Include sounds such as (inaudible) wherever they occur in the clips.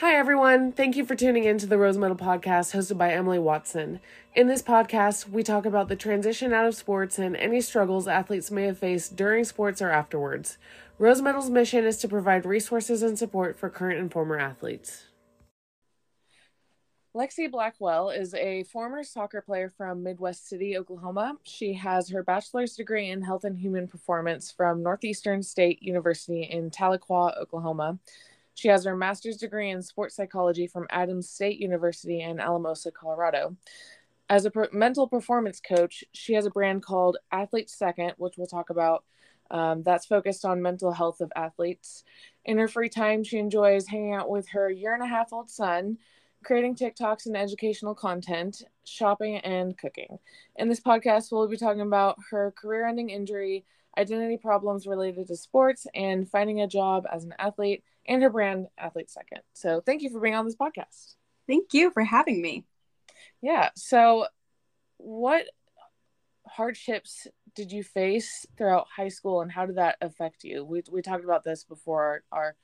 Hi, everyone. Thank you for tuning in to the Rose Medal Podcast hosted by Emily Watson. In this podcast, we talk about the transition out of sports and any struggles athletes may have faced during sports or afterwards. Rose Medal's mission is to provide resources and support for current and former athletes. Lexi Blackwell is a former soccer player from Midwest City, Oklahoma. She has her bachelor's degree in health and human performance from Northeastern State University in Tahlequah, Oklahoma. She has her master's degree in sports psychology from Adams State University in Alamosa, Colorado. As a pro- mental performance coach, she has a brand called Athlete Second, which we'll talk about. Um, that's focused on mental health of athletes. In her free time, she enjoys hanging out with her year and a half old son, creating TikToks and educational content, shopping, and cooking. In this podcast, we'll be talking about her career ending injury, identity problems related to sports, and finding a job as an athlete and her brand Athlete Second. So thank you for being on this podcast. Thank you for having me. Yeah. So, what hardships did you face throughout high school, and how did that affect you? We we talked about this before our,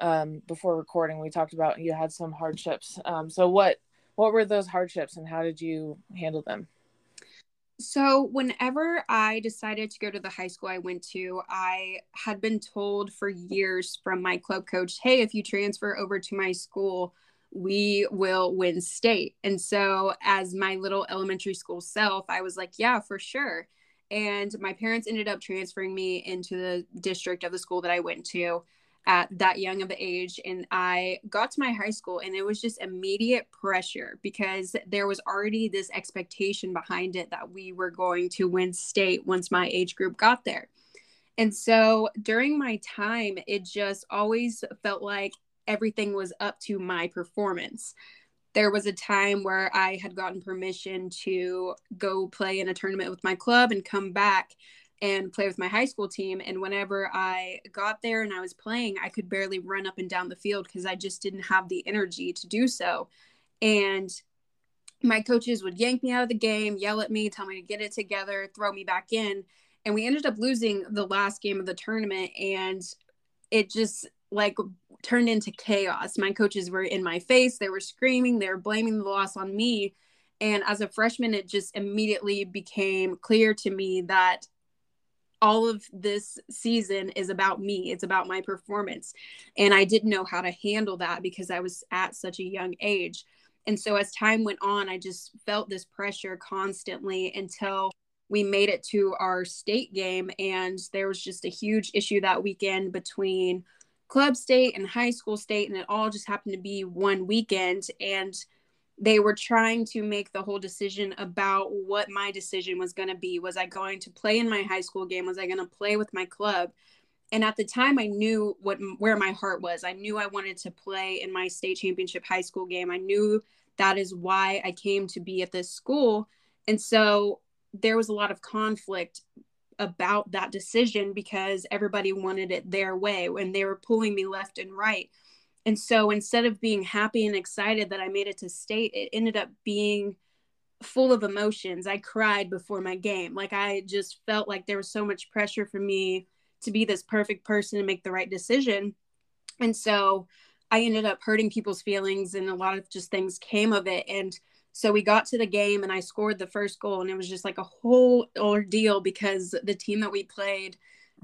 um before recording. We talked about you had some hardships. Um, so what what were those hardships, and how did you handle them? So, whenever I decided to go to the high school I went to, I had been told for years from my club coach, hey, if you transfer over to my school, we will win state. And so, as my little elementary school self, I was like, yeah, for sure. And my parents ended up transferring me into the district of the school that I went to at that young of an age and i got to my high school and it was just immediate pressure because there was already this expectation behind it that we were going to win state once my age group got there. And so during my time it just always felt like everything was up to my performance. There was a time where I had gotten permission to go play in a tournament with my club and come back and play with my high school team. And whenever I got there and I was playing, I could barely run up and down the field because I just didn't have the energy to do so. And my coaches would yank me out of the game, yell at me, tell me to get it together, throw me back in. And we ended up losing the last game of the tournament. And it just like turned into chaos. My coaches were in my face, they were screaming, they were blaming the loss on me. And as a freshman, it just immediately became clear to me that all of this season is about me it's about my performance. And i didn't know how to handle that because i was at such a young age. And so as time went on i just felt this pressure constantly until we made it to our state game. And there was just a huge issue that weekend between club state and high school state. And it all just happened to be one weekend. And they were trying to make the whole decision about what my decision was going to be. Was I going to play in my high school game? Was I going to play with my club? And at the time, I knew what where my heart was. I knew I wanted to play in my state championship high school game. I knew that is why I came to be at this school. And so there was a lot of conflict about that decision because everybody wanted it their way and they were pulling me left and right and so instead of being happy and excited that I made it to state, it ended up being full of emotions. I cried before my game. Like I just felt like there was so much pressure for me to be this perfect person and make the right decision. And so I ended up hurting people's feelings and a lot of just things came of it. And so we got to the game and I scored the first goal and it was just like a whole ordeal because the team that we played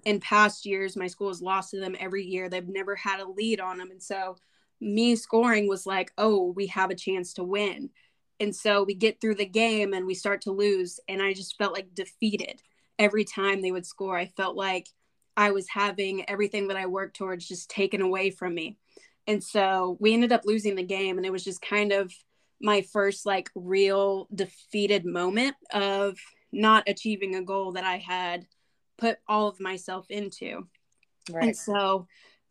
in past years, my school has lost to them every year. They've never had a lead on them. And so me scoring was like, oh, we have a chance to win. And so we get through the game and we start to lose. And I just felt like defeated every time they would score. I felt like I was having everything that I worked towards just taken away from me. And so we ended up losing the game. And it was just kind of my first like real defeated moment of not achieving a goal that I had put all of myself into. Right. And so,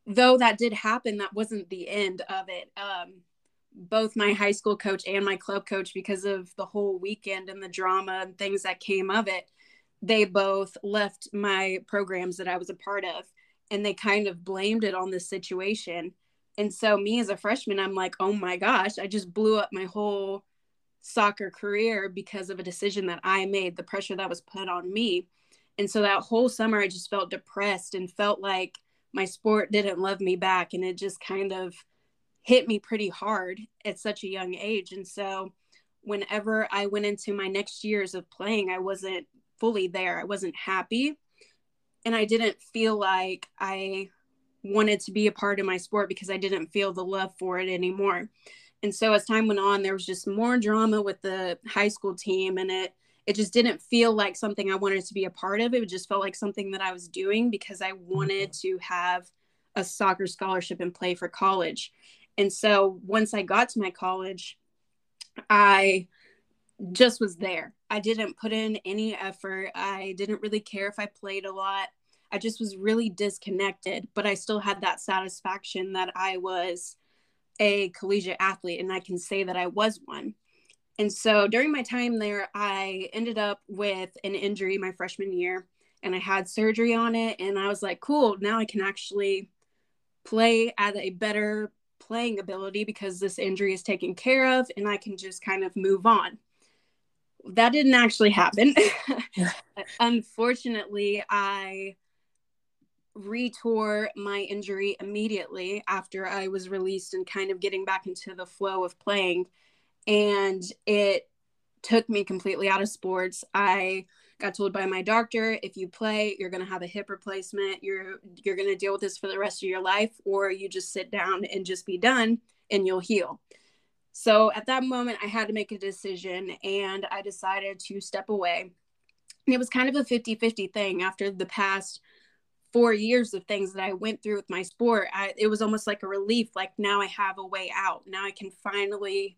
though that did happen, that wasn't the end of it. Um, both my high school coach and my club coach, because of the whole weekend and the drama and things that came of it, they both left my programs that I was a part of and they kind of blamed it on this situation. And so, me as a freshman, I'm like, oh my gosh, I just blew up my whole soccer career because of a decision that I made, the pressure that was put on me. And so that whole summer, I just felt depressed and felt like my sport didn't love me back. And it just kind of hit me pretty hard at such a young age. And so whenever I went into my next years of playing, I wasn't fully there. I wasn't happy. And I didn't feel like I wanted to be a part of my sport because I didn't feel the love for it anymore. And so as time went on, there was just more drama with the high school team and it it just didn't feel like something I wanted to be a part of. It just felt like something that I was doing because I wanted to have a soccer scholarship and play for college. And so once I got to my college, I just was there. I didn't put in any effort. I didn't really care if I played a lot. I just was really disconnected, but I still had that satisfaction that I was a collegiate athlete and I can say that I was one. And so during my time there, I ended up with an injury my freshman year and I had surgery on it. And I was like, cool, now I can actually play at a better playing ability because this injury is taken care of and I can just kind of move on. That didn't actually happen. (laughs) Unfortunately, I retore my injury immediately after I was released and kind of getting back into the flow of playing. And it took me completely out of sports. I got told by my doctor if you play you're going to have a hip replacement. You're you're going to deal with this for the rest of your life or you just sit down and just be done and you'll heal. So at that moment i had to make a decision and i decided to step away. And it was kind of a 50-50 thing. After the past four years of things that i went through with my sport I, it was almost like a relief like now i have a way out. Now i can finally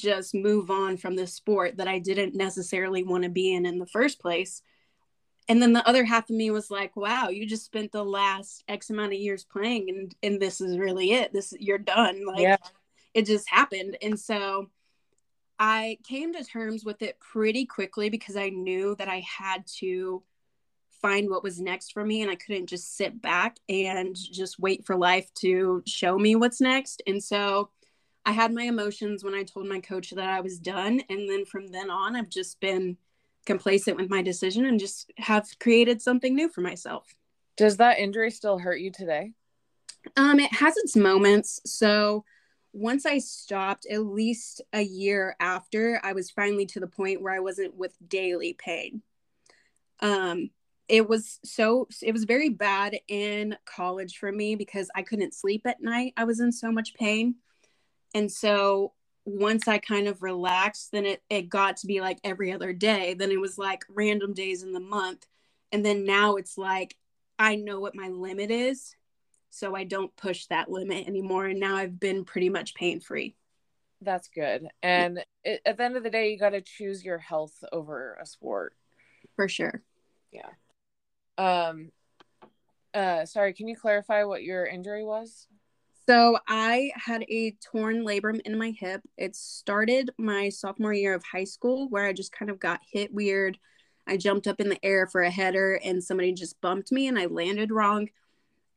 just move on from this sport that I didn't necessarily want to be in in the first place. And then the other half of me was like, wow, you just spent the last X amount of years playing and and this is really it. This you're done. Like yeah. it just happened. And so I came to terms with it pretty quickly because I knew that I had to find what was next for me and I couldn't just sit back and just wait for life to show me what's next. And so I had my emotions when I told my coach that I was done. And then from then on, I've just been complacent with my decision and just have created something new for myself. Does that injury still hurt you today? Um, it has its moments. So once I stopped, at least a year after, I was finally to the point where I wasn't with daily pain. Um, it was so it was very bad in college for me because I couldn't sleep at night. I was in so much pain. And so once I kind of relaxed, then it, it got to be like every other day. Then it was like random days in the month. And then now it's like I know what my limit is. So I don't push that limit anymore. And now I've been pretty much pain free. That's good. And it, at the end of the day, you got to choose your health over a sport. For sure. Yeah. Um, uh, sorry, can you clarify what your injury was? So I had a torn labrum in my hip. It started my sophomore year of high school where I just kind of got hit weird. I jumped up in the air for a header and somebody just bumped me and I landed wrong.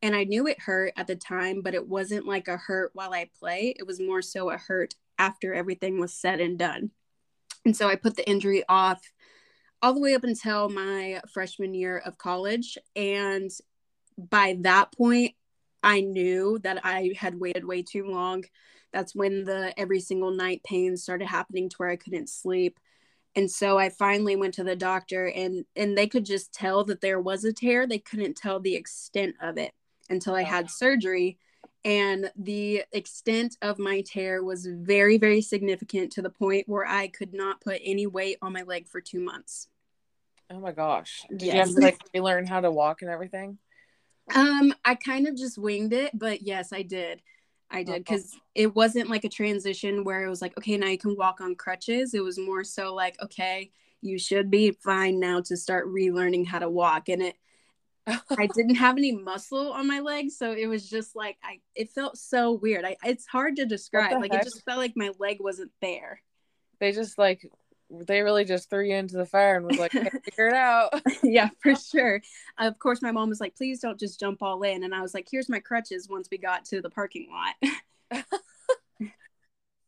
And I knew it hurt at the time, but it wasn't like a hurt while I play. It was more so a hurt after everything was said and done. And so I put the injury off all the way up until my freshman year of college. And by that point, I knew that I had waited way too long. That's when the every single night pain started happening to where I couldn't sleep. And so I finally went to the doctor and and they could just tell that there was a tear. They couldn't tell the extent of it until I oh, had surgery. And the extent of my tear was very, very significant to the point where I could not put any weight on my leg for two months. Oh my gosh. Did yes. you have to like relearn how to walk and everything? Um, I kind of just winged it, but yes, I did. I did because it wasn't like a transition where it was like, okay, now you can walk on crutches. It was more so like, okay, you should be fine now to start relearning how to walk. And it, (laughs) I didn't have any muscle on my legs, so it was just like I. It felt so weird. I. It's hard to describe. Like heck? it just felt like my leg wasn't there. They just like they really just threw you into the fire and was like, figure it out. (laughs) yeah, for sure. Of course, my mom was like, please don't just jump all in. And I was like, here's my crutches once we got to the parking lot. (laughs)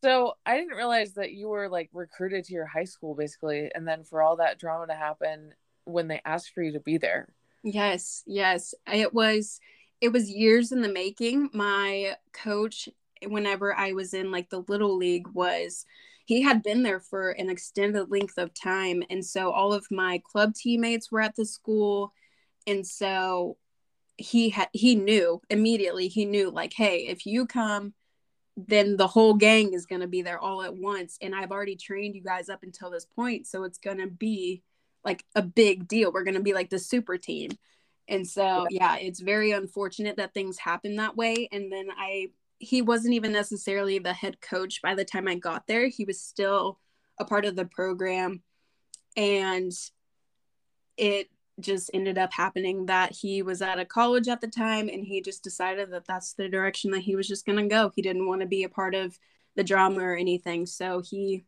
so I didn't realize that you were like recruited to your high school basically. And then for all that drama to happen when they asked for you to be there. Yes, yes. It was it was years in the making. My coach whenever I was in like the little league was he had been there for an extended length of time and so all of my club teammates were at the school and so he had he knew immediately he knew like hey if you come then the whole gang is going to be there all at once and i've already trained you guys up until this point so it's going to be like a big deal. We're going to be like the super team. And so yeah. it's very unfortunate that things happen that way and then i he wasn't even necessarily the head coach by the time i got there he was still a part of the program and it just ended up happening that he was at a college at the time and he just decided that that's the direction that he was just going to go. He didn't want to be a part of the drama or anything. So he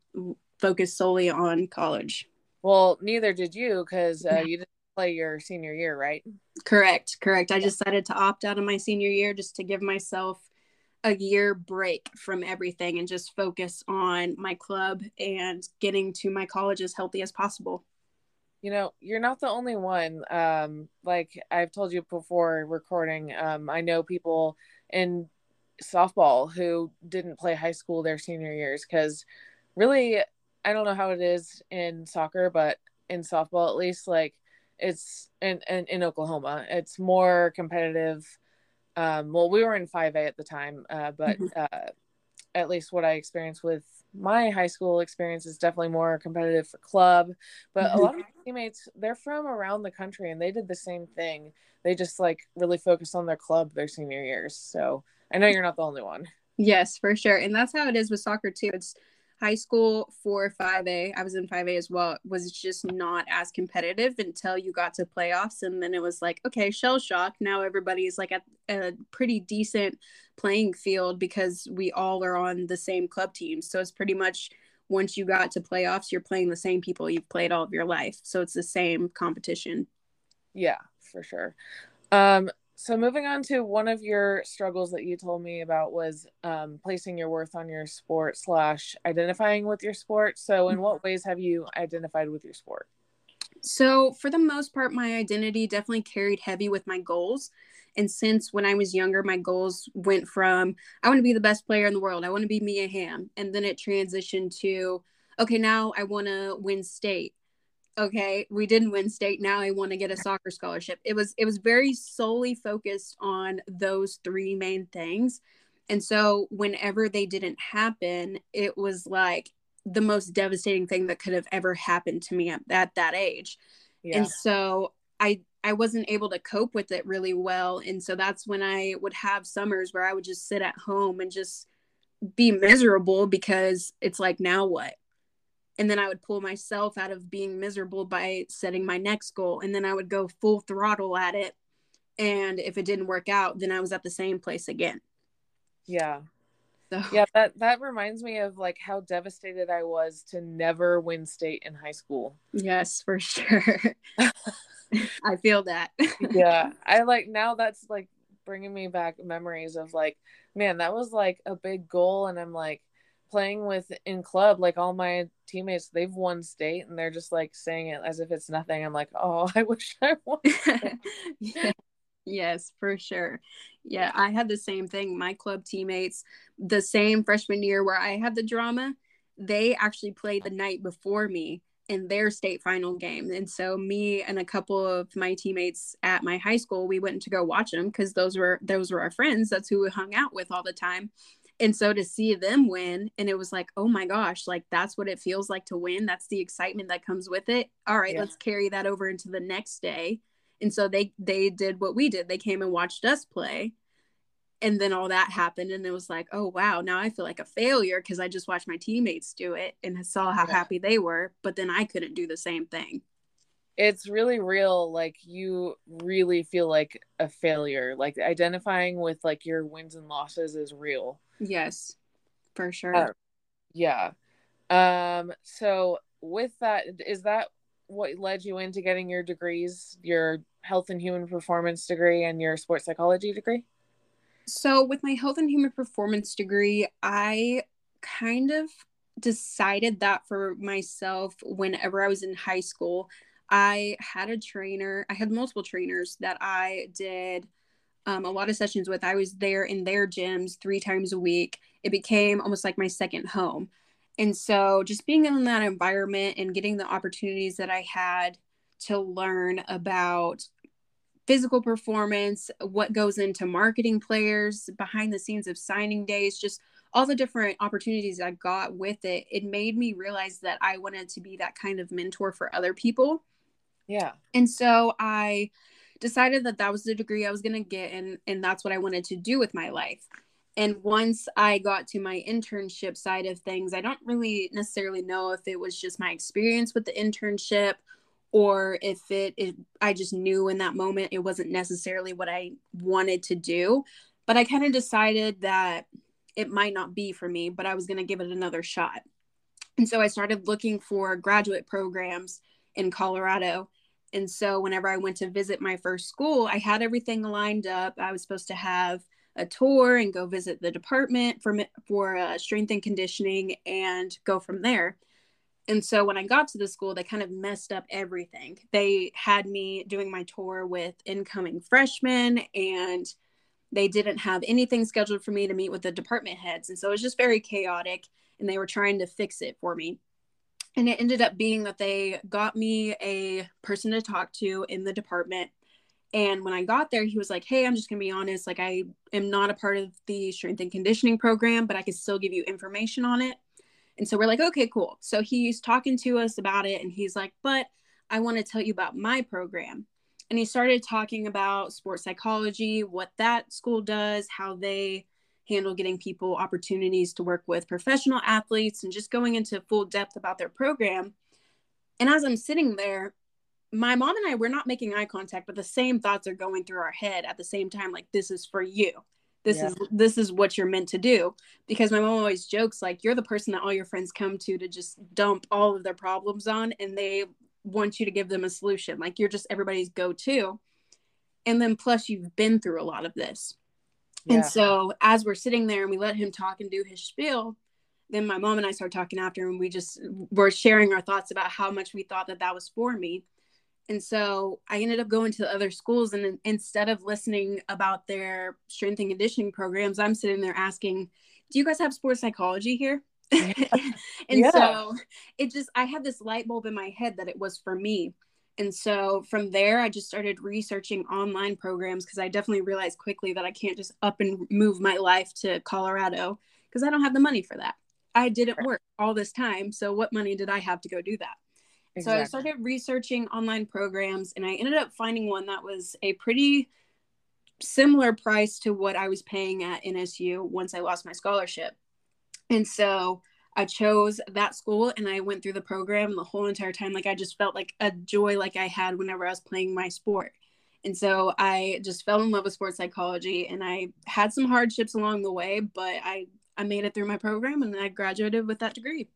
focused solely on college. Well, neither did you because uh, you didn't play your senior year, right? Correct. Correct. I decided to opt out of my senior year just to give myself a year break from everything and just focus on my club and getting to my college as healthy as possible. You know you're not the only one. Um like i've told you before recording um i know people in softball who didn't play high school their senior years because really i don't know how it is in soccer but in softball at least like it's in, in, in oklahoma it's more competitive um well we were in 5a at the time uh but mm-hmm. uh at least what i experienced with my high school experience is definitely more competitive for club, but mm-hmm. a lot of my teammates they're from around the country and they did the same thing. They just like really focused on their club their senior years. So I know you're not the only one. Yes, for sure. And that's how it is with soccer too. It's high school for 5A, I was in 5A as well, was just not as competitive until you got to playoffs. And then it was like, okay, shell shock. Now everybody's like at a pretty decent playing field because we all are on the same club team. So it's pretty much once you got to playoffs, you're playing the same people you've played all of your life. So it's the same competition. Yeah, for sure. Um, so moving on to one of your struggles that you told me about was um, placing your worth on your sport slash identifying with your sport. So in mm-hmm. what ways have you identified with your sport? So for the most part, my identity definitely carried heavy with my goals. And since when I was younger, my goals went from I want to be the best player in the world. I want to be Mia Hamm. And then it transitioned to, okay, now I want to win state okay we didn't win state now i want to get a soccer scholarship. It was it was very solely focused on those three main things. And so whenever they didn't happen it was like the most devastating thing that could have ever happened to me at, at that age. Yeah. and so i i wasn't able to cope with it really well. And so that's when i would have summers where i would just sit at home and just be miserable because it's like now what and then I would pull myself out of being miserable by setting my next goal and then I would go full throttle at it and if it didn't work out then I was at the same place again. Yeah. So. Yeah, that that reminds me of like how devastated I was to never win state in high school. Yes, for sure. (laughs) I feel that. yeah. (laughs) I like now that's like bringing me back memories of like man, that was like a big goal and I'm like playing with in club like all my teammates they've won state and they're just like saying it as if it's nothing. I'm like oh (laughs) i wish i won. (laughs) Yeah. yes for sure. Yeah i had the same thing. My club teammates the same freshman year where i had the drama they actually played the night before me in their state final game. And so me and a couple of my teammates at my high school we went to go watch them because those were those were our friends. That's who we hung out with all the time and so to see them win, and it was like, oh my gosh, like that's what it feels like to win. That's the excitement that comes with it. All right, yeah. let's carry that over into the next day. And so they they did what we did. They came and watched us play. And then all that happened, and it was like, oh wow, now I feel like a failure because I just watched my teammates do it and saw how yeah. happy they were, but then I couldn't do the same thing it's really real like you really feel like a failure like identifying with like your wins and losses is real. Yes for sure. Uh, yeah. Um so with that is that what led you into getting your degrees your health and human performance degree and your sports psychology degree? So with my health and human performance degree i kind of decided that for myself whenever i was in high school I had a trainer, I had multiple trainers that I did um, a lot of sessions with, I was there in their gyms three times a week. It became almost like my second home. And so just being in that environment and getting the opportunities that I had to learn about physical performance, what goes into marketing players, behind the scenes of signing days, just all the different opportunities I got with it, it made me realize that I wanted to be that kind of mentor for other people. Yeah. And so I decided that that was the degree I was going to get and and that's what I wanted to do with my life. And once I got to my internship side of things, I don't really necessarily know if it was just my experience with the internship or if it, it I just knew in that moment it wasn't necessarily what I wanted to do. But I kind of decided that it might not be for me, but I was going to give it another shot. And so I started looking for graduate programs in Colorado and so whenever I went to visit my first school, I had everything lined up. I was supposed to have a tour and go visit the department for for uh, strength and conditioning and go from there. And so when I got to the school, they kind of messed up everything. They had me doing my tour with incoming freshmen and they didn't have anything scheduled for me to meet with the department heads. And so it was just very chaotic and they were trying to fix it for me and it ended up being that they got me a person to talk to in the department. And when i got there he was like hey i'm just going to be honest like i am not a part of the strength and conditioning program but i can still give you information on it. And so we're like okay cool. So he's talking to us about it and he's like but i want to tell you about my program. And he started talking about sports psychology what that school does how they handle getting people opportunities to work with professional athletes and just going into full depth about their program. And as I'm sitting there, my mom and I we're not making eye contact, but the same thoughts are going through our head at the same time like this is for you. This yeah. is this is what you're meant to do because my mom always jokes like you're the person that all your friends come to to just dump all of their problems on and they want you to give them a solution. Like you're just everybody's go-to. And then plus you've been through a lot of this. And so as we're sitting there and we let him talk and do his spiel, then my mom and I started talking after and we just were sharing our thoughts about how much we thought that that was for me. And so I ended up going to other schools and instead of listening about their strength and conditioning programs, I'm sitting there asking, "Do you guys have sports psychology here?" (laughs) and yeah. so it just I had this light bulb in my head that it was for me. And so from there, I just started researching online programs because I definitely realized quickly that I can't just up and move my life to Colorado because I don't have the money for that. I didn't work all this time. So, what money did I have to go do that? Exactly. So, I started researching online programs and I ended up finding one that was a pretty similar price to what I was paying at NSU once I lost my scholarship. And so, I chose that school and I went through the program the whole entire time. Like I just felt like a joy like I had whenever I was playing my sport. And so I just fell in love with sports psychology and I had some hardships along the way, but I, I made it through my program and I graduated with that degree.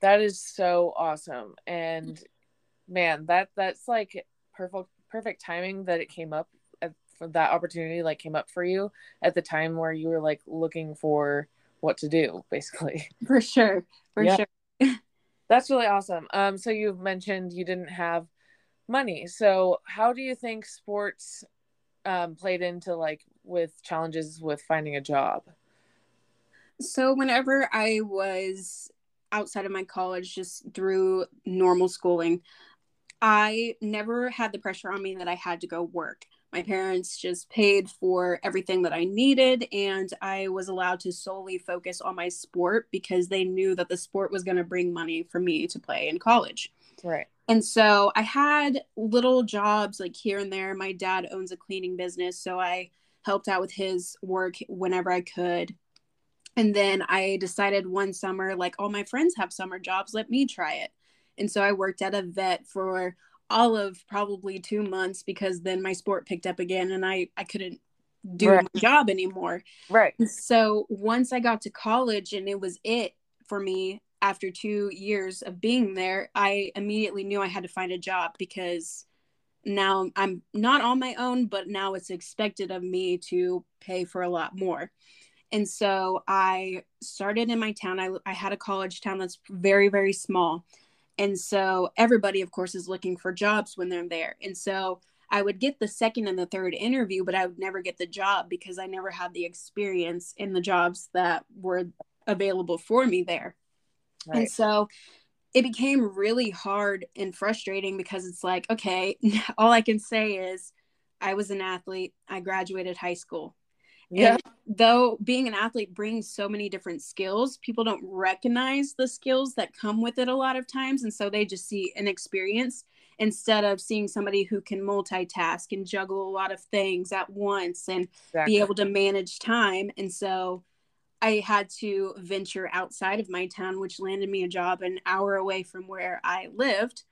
That is so awesome. And man, that that's like perfect perfect timing that it came up at, that opportunity like came up for you at the time where you were like looking for what to do basically. (laughs) For sure for yeah. sure. (laughs) That's really awesome. Um so you've mentioned you didn't have money. So how do you think sports um played into like with challenges with finding a job? So whenever i was outside of my college just through normal schooling i never had the pressure on me that i had to go work my parents just paid for everything that I needed, and I was allowed to solely focus on my sport because they knew that the sport was going to bring money for me to play in college. Right. And so I had little jobs like here and there. My dad owns a cleaning business, so I helped out with his work whenever I could. And then I decided one summer, like all my friends have summer jobs, let me try it. And so I worked at a vet for all of probably two months because then my sport picked up again and I, I couldn't do right. my job anymore. Right. So once I got to college and it was it for me after two years of being there, I immediately knew I had to find a job because now I'm not on my own, but now it's expected of me to pay for a lot more. And so I started in my town. I, I had a college town that's very, very small. And so everybody, of course, is looking for jobs when they're there. And so I would get the second and the third interview, but I would never get the job because I never had the experience in the jobs that were available for me there. Right. And so it became really hard and frustrating because it's like, okay, (laughs) all I can say is I was an athlete, I graduated high school. Yeah. And though being an athlete brings so many different skills, people don't recognize the skills that come with it a lot of times. And so they just see an experience instead of seeing somebody who can multitask and juggle a lot of things at once and exactly. be able to manage time. And so I had to venture outside of my town, which landed me a job an hour away from where I lived.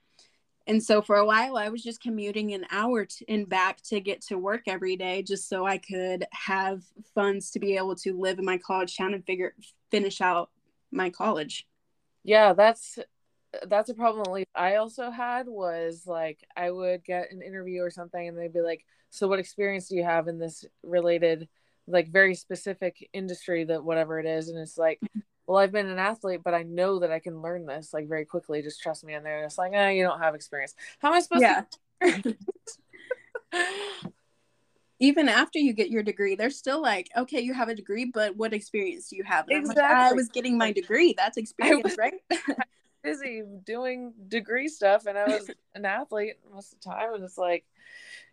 And so for a while, I was just commuting an hour to, and back to get to work every day, just so I could have funds to be able to live in my college town and figure finish out my college. Yeah, that's that's a problem at least I also had was like I would get an interview or something and they'd be like, So what experience do you have in this related like very specific industry that whatever it is? And it's like, mm-hmm. Well, I've been an athlete, but I know that I can learn this like very quickly. Just trust me. And they're just like, eh, you don't have experience. How am I supposed yeah. to (laughs) even after you get your degree, they're still like, okay, you have a degree, but what experience do you have? And exactly. Like, I was getting my degree. That's experience, was, right? (laughs) busy doing degree stuff and I was (laughs) an athlete most of the time and it's like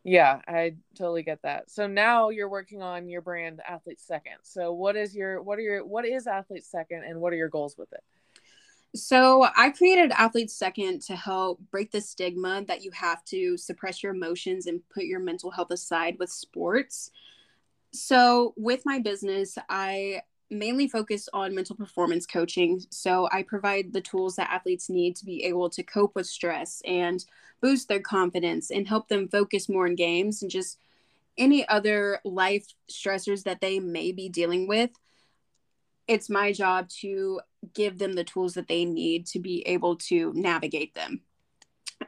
yeah, I totally get that. So now you're working on your brand Athlete Second. So what is your what are your what is Athlete Second and what are your goals with it? So I created Athlete Second to help break the stigma that you have to suppress your emotions and put your mental health aside with sports. So with my business, I mainly focus on mental performance coaching. So I provide the tools that athletes need to be able to cope with stress and boost their confidence and help them focus more in games and just any other life stressors that they may be dealing with. It's my job to give them the tools that they need to be able to navigate them.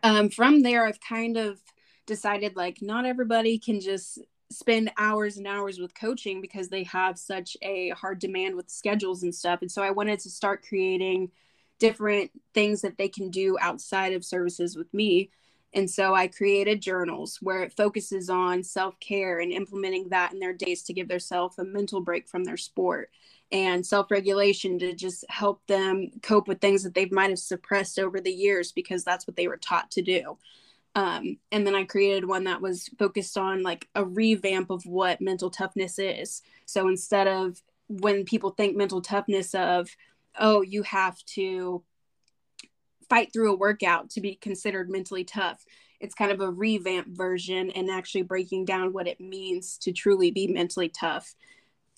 Um, from there, I've kind of decided like not everybody can just spend hours and hours with coaching because they have such a hard demand with schedules and stuff. And so I wanted to start creating different things that they can do outside of services with me. And so I created journals where it focuses on self care and implementing that in their days to give themselves a mental break from their sport and self regulation to just help them cope with things that they might have suppressed over the years because that's what they were taught to do. Um, and then I created one that was focused on like a revamp of what mental toughness is. So instead of when people think mental toughness of, oh, you have to fight through a workout to be considered mentally tough, it's kind of a revamp version and actually breaking down what it means to truly be mentally tough.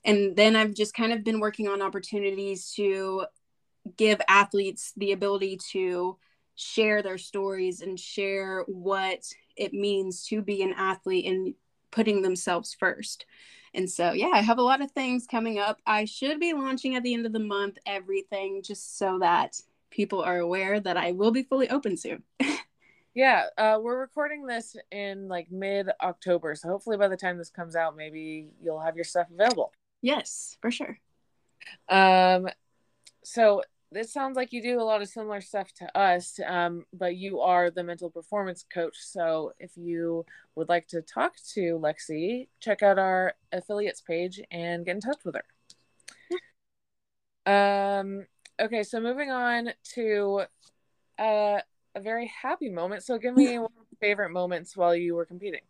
And then I've just kind of been working on opportunities to give athletes the ability to share their stories and share what it means to be an athlete and putting themselves first. And so, yeah, I have a lot of things coming up. I should be launching at the end of the month everything just so that people are aware that I will be fully open soon. (laughs) yeah, uh, we're recording this in like mid October. So, hopefully, by the time this comes out, maybe you'll have your stuff available. Yes, for sure. Um, so this sounds like you do a lot of similar stuff to us, um, but you are the mental performance coach. So if you would like to talk to Lexi, check out our affiliates page and get in touch with her. Um, okay, so moving on to uh, a very happy moment. So give me (laughs) one of your favorite moments while you were competing.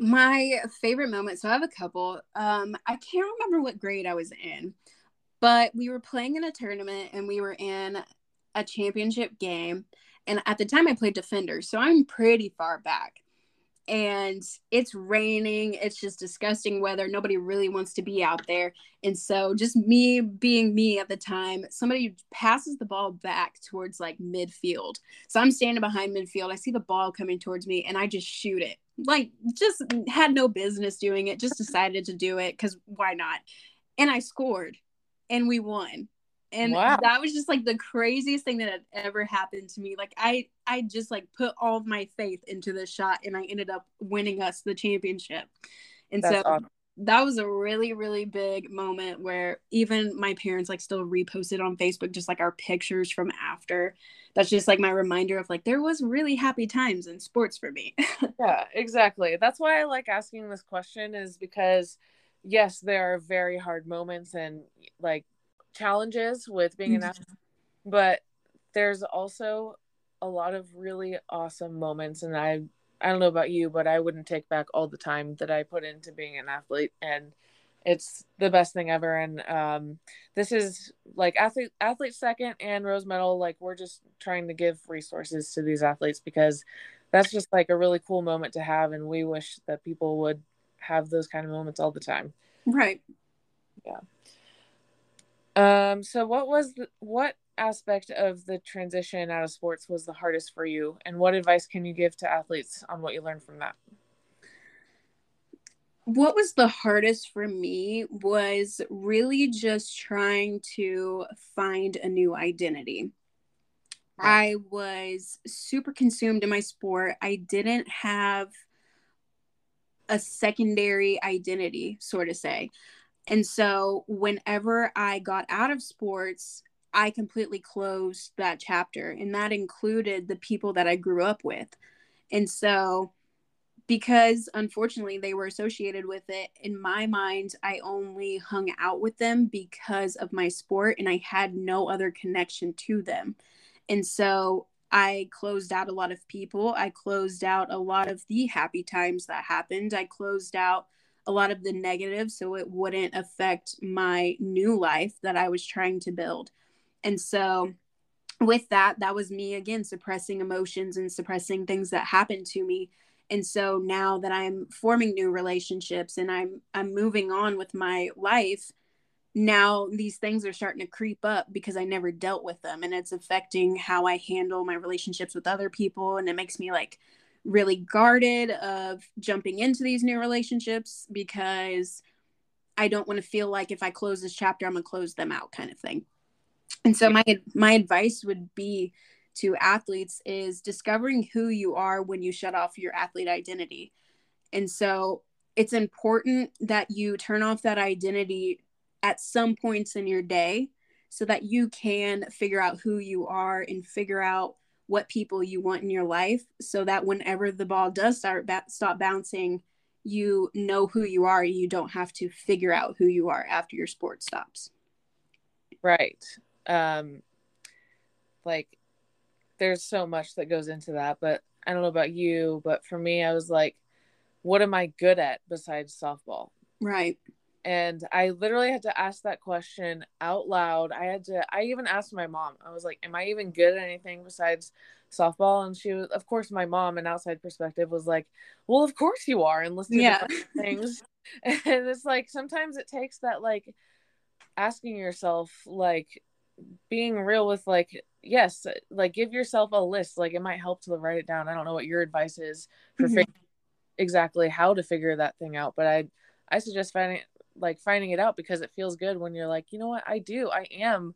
My favorite moment. So I have a couple. Um, I can't remember what grade I was in but we were playing in a tournament and we were in a championship game. And at the time, I played defender. So I'm pretty far back. And it's raining. It's just disgusting weather. Nobody really wants to be out there. And so, just me being me at the time, somebody passes the ball back towards like midfield. So I'm standing behind midfield. I see the ball coming towards me and I just shoot it. Like, just had no business doing it, just decided to do it because why not? And I scored and we won. And wow. that was just like the craziest thing that had ever happened to me. Like i i just like put all of my faith into the shot and i ended up winning us the championship. And That's so awesome. that was a really really big moment where even my parents like still reposted on facebook just like our pictures from after. That's just like my reminder of like there was really happy times in sports for me. (laughs) Yeah exactly. That's why i like asking this question is because yes there are very hard moments and like challenges with being an mm-hmm. athlete but there's also a lot of really awesome moments and i I don't know about you, but I wouldn't take back all the time that I put into being an athlete and it's the best thing ever and um, this is like athlete athlete second and rose medal like we're just trying to give resources to these athletes because that's just like a really cool moment to have and we wish that people would have those kind of moments all the time. Right. Yeah. Um so what was the, what aspect of the transition out of sports was the hardest for you? And what advice can you give to athletes on what you learned from that? What was the hardest for me was really just trying to find a new identity. I was super consumed in my sport. I didn't have a secondary identity sort of say and so whenever i got out of sports I completely closed that chapter, and that included the people that I grew up with. And so, because unfortunately they were associated with it, in my mind, I only hung out with them because of my sport, and I had no other connection to them. And so, I closed out a lot of people. I closed out a lot of the happy times that happened. I closed out a lot of the negatives so it wouldn't affect my new life that I was trying to build. And so with that, that was me again suppressing emotions and suppressing things that happened to me. And so now that I'm forming new relationships and I'm I'm moving on with my life, now these things are starting to creep up because I never dealt with them and it's affecting how I handle my relationships with other people and it makes me like really guarded of jumping into these new relationships because I don't want to feel like if I close this chapter I'm going to close them out kind of thing. And so my my advice would be to athletes is discovering who you are when you shut off your athlete identity. And so it's important that you turn off that identity at some points in your day so that you can figure out who you are and figure out what people you want in your life so that whenever the ball does start ba- stop bouncing you know who you are you don't have to figure out who you are after your sport stops. Right. Um like there's so much that goes into that but i don't know about you but for me i was like what am i good at besides softball? Right and i literally had to ask that question out loud. I had to i even asked my mom. I was like am i even good at anything besides softball? And she was of course my mom an outside perspective was like well of course you are and listening yeah. to things. (laughs) And it's like sometimes it takes that like asking yourself like being real with like yes like give yourself a list like it might help to write it down. I don't know what your advice is for mm-hmm. exactly how to figure that thing out but i i suggest finding like finding it out because it feels good when you're like you know what? I do. I am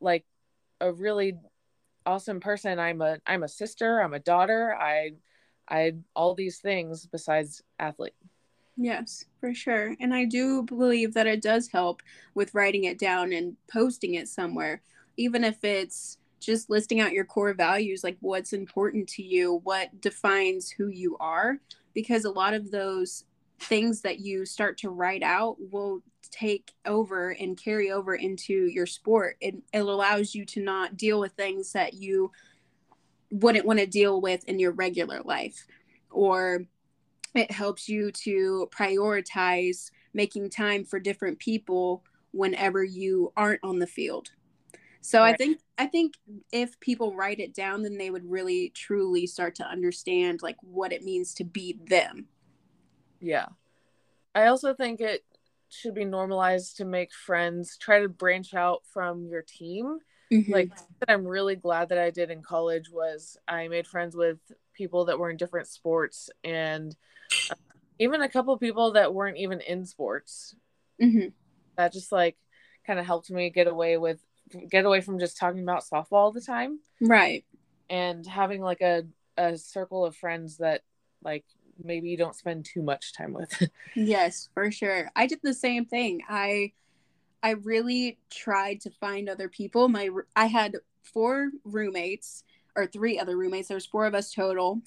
like a really awesome person. I'm a i'm a sister. I'm a daughter. I i all these things besides athlete. Yes, for sure. And I do believe that it does help with writing it down and posting it somewhere, even if it's just listing out your core values, like what's important to you, what defines who you are, because a lot of those things that you start to write out will take over and carry over into your sport. It, it allows you to not deal with things that you wouldn't want to deal with in your regular life or it helps you to prioritize making time for different people whenever you aren't on the field. So right. I think I think if people write it down then they would really truly start to understand like what it means to be them. Yeah. I also think it should be normalized to make friends, try to branch out from your team. Mm-hmm. Like I'm really glad that I did in college was I made friends with people that were in different sports and even a couple people that weren't even in sports. Mm-hmm. That just like kind of helped me get away with get away from just talking about softball all the time. Right. And having like a a circle of friends that like maybe you don't spend too much time with. (laughs) yes, for sure. I did the same thing. I I really tried to find other people. My I had four roommates or three other roommates. There's four of us total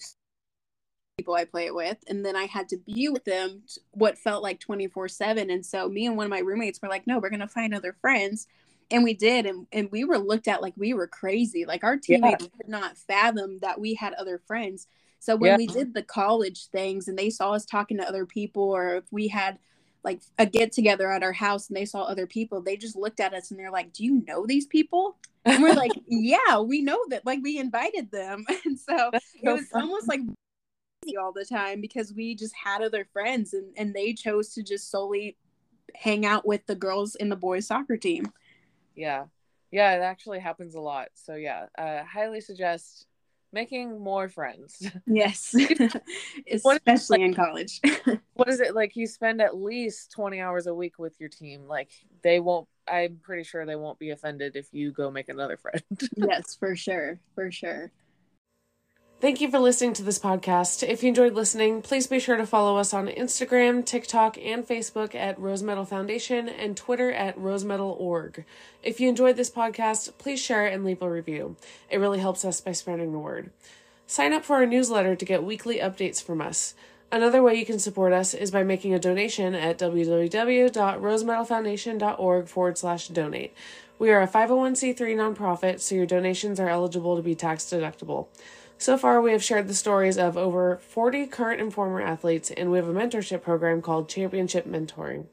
people I play it with, and then I had to be with them what felt like twenty four seven. And so me and one of my roommates were like, "No, we're gonna find other friends." And we did, and, and we were looked at like we were crazy. Like our teammates yeah. could not fathom that we had other friends. So when yeah. we did the college things and they saw us talking to other people, or if we had like a get together at our house and they saw other people, they just looked at us and they're like, "Do you know these people?" And we're like, (laughs) "Yeah, we know that. Like we invited them." (laughs) And so, so it was fun. almost like all the time because we just had other friends and and they chose to just solely hang out with the girls in the boys soccer team. Yeah. Yeah, it actually happens a lot. So yeah, uh, highly suggest making more friends. (laughs) Yes. (laughs) Especially like, in college. (laughs) what is it like you spend at least 20 hours a week with your team like they won't I'm pretty sure they won't be offended if you go make another friend. yes, for sure. For sure. Thank you for listening to this podcast. If you enjoyed listening, please be sure to follow us on Instagram, TikTok, and Facebook at Rose Medal Foundation and Twitter at rosemedal.org. If you enjoyed this podcast, please share it and leave a review. It really helps us by spreading the word. Sign up for our newsletter to get weekly updates from us. Another way you can support us is by making a donation at www.rosemedalfoundation.org forward slash donate. We are a 501c3 nonprofit, so your donations are eligible to be tax deductible. So far, we have shared the stories of over 40 current and former athletes, and we have a mentorship program called Championship Mentoring.